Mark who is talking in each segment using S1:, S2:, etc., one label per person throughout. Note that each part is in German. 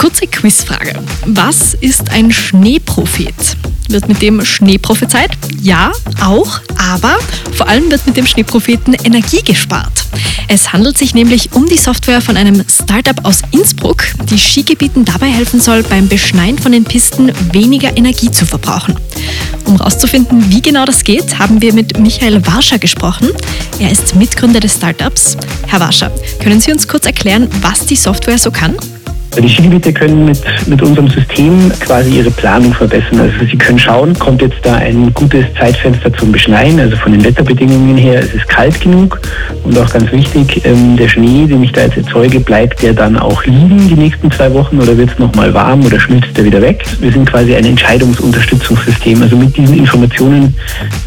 S1: Kurze Quizfrage. Was ist ein Schneeprophet? Wird mit dem Schnee prophezeit? Ja, auch, aber vor allem wird mit dem Schneepropheten Energie gespart. Es handelt sich nämlich um die Software von einem Startup aus Innsbruck, die Skigebieten dabei helfen soll, beim Beschneien von den Pisten weniger Energie zu verbrauchen. Um herauszufinden, wie genau das geht, haben wir mit Michael Warscher gesprochen. Er ist Mitgründer des Startups. Herr Warscher, können Sie uns kurz erklären, was die Software so kann?
S2: Die Skigebiete können mit, mit unserem System quasi ihre Planung verbessern. Also sie können schauen, kommt jetzt da ein gutes Zeitfenster zum Beschneien, also von den Wetterbedingungen her, es ist kalt genug und auch ganz wichtig, ähm, der Schnee, den ich da jetzt erzeuge, bleibt der dann auch liegen die nächsten zwei Wochen oder wird es nochmal warm oder schmilzt der wieder weg? Wir sind quasi ein Entscheidungsunterstützungssystem. Also mit diesen Informationen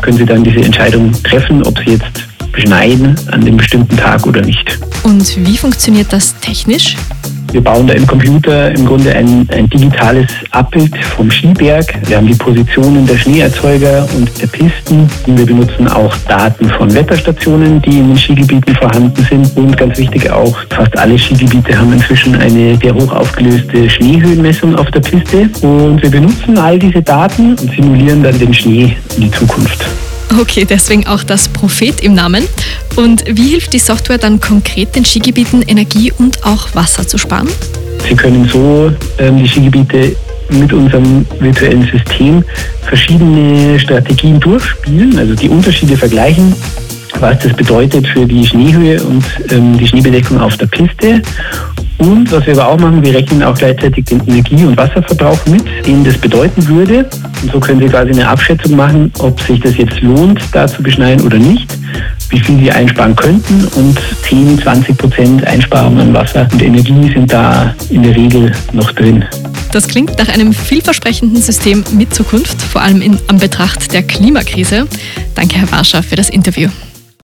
S2: können Sie dann diese Entscheidung treffen, ob Sie jetzt beschneiden an dem bestimmten Tag oder nicht.
S1: Und wie funktioniert das technisch?
S2: Wir bauen da im Computer im Grunde ein, ein digitales Abbild vom Skiberg. Wir haben die Positionen der Schneeerzeuger und der Pisten. Wir benutzen auch Daten von Wetterstationen, die in den Skigebieten vorhanden sind. Und ganz wichtig auch, fast alle Skigebiete haben inzwischen eine sehr hoch aufgelöste Schneehöhenmessung auf der Piste. Und wir benutzen all diese Daten und simulieren dann den Schnee in die Zukunft.
S1: Okay, deswegen auch das Prophet im Namen. Und wie hilft die Software dann konkret den Skigebieten Energie und auch Wasser zu sparen?
S2: Sie können so ähm, die Skigebiete mit unserem virtuellen System verschiedene Strategien durchspielen, also die Unterschiede vergleichen, was das bedeutet für die Schneehöhe und ähm, die Schneebedeckung auf der Piste und was wir aber auch machen, wir rechnen auch gleichzeitig den Energie- und Wasserverbrauch mit, den das bedeuten würde. Und so können Sie quasi eine Abschätzung machen, ob sich das jetzt lohnt, da zu beschneien oder nicht, wie viel Sie einsparen könnten. Und 10, 20 Prozent Einsparung an Wasser und Energie sind da in der Regel noch drin.
S1: Das klingt nach einem vielversprechenden System mit Zukunft, vor allem in Anbetracht der Klimakrise. Danke, Herr Warscher, für das Interview.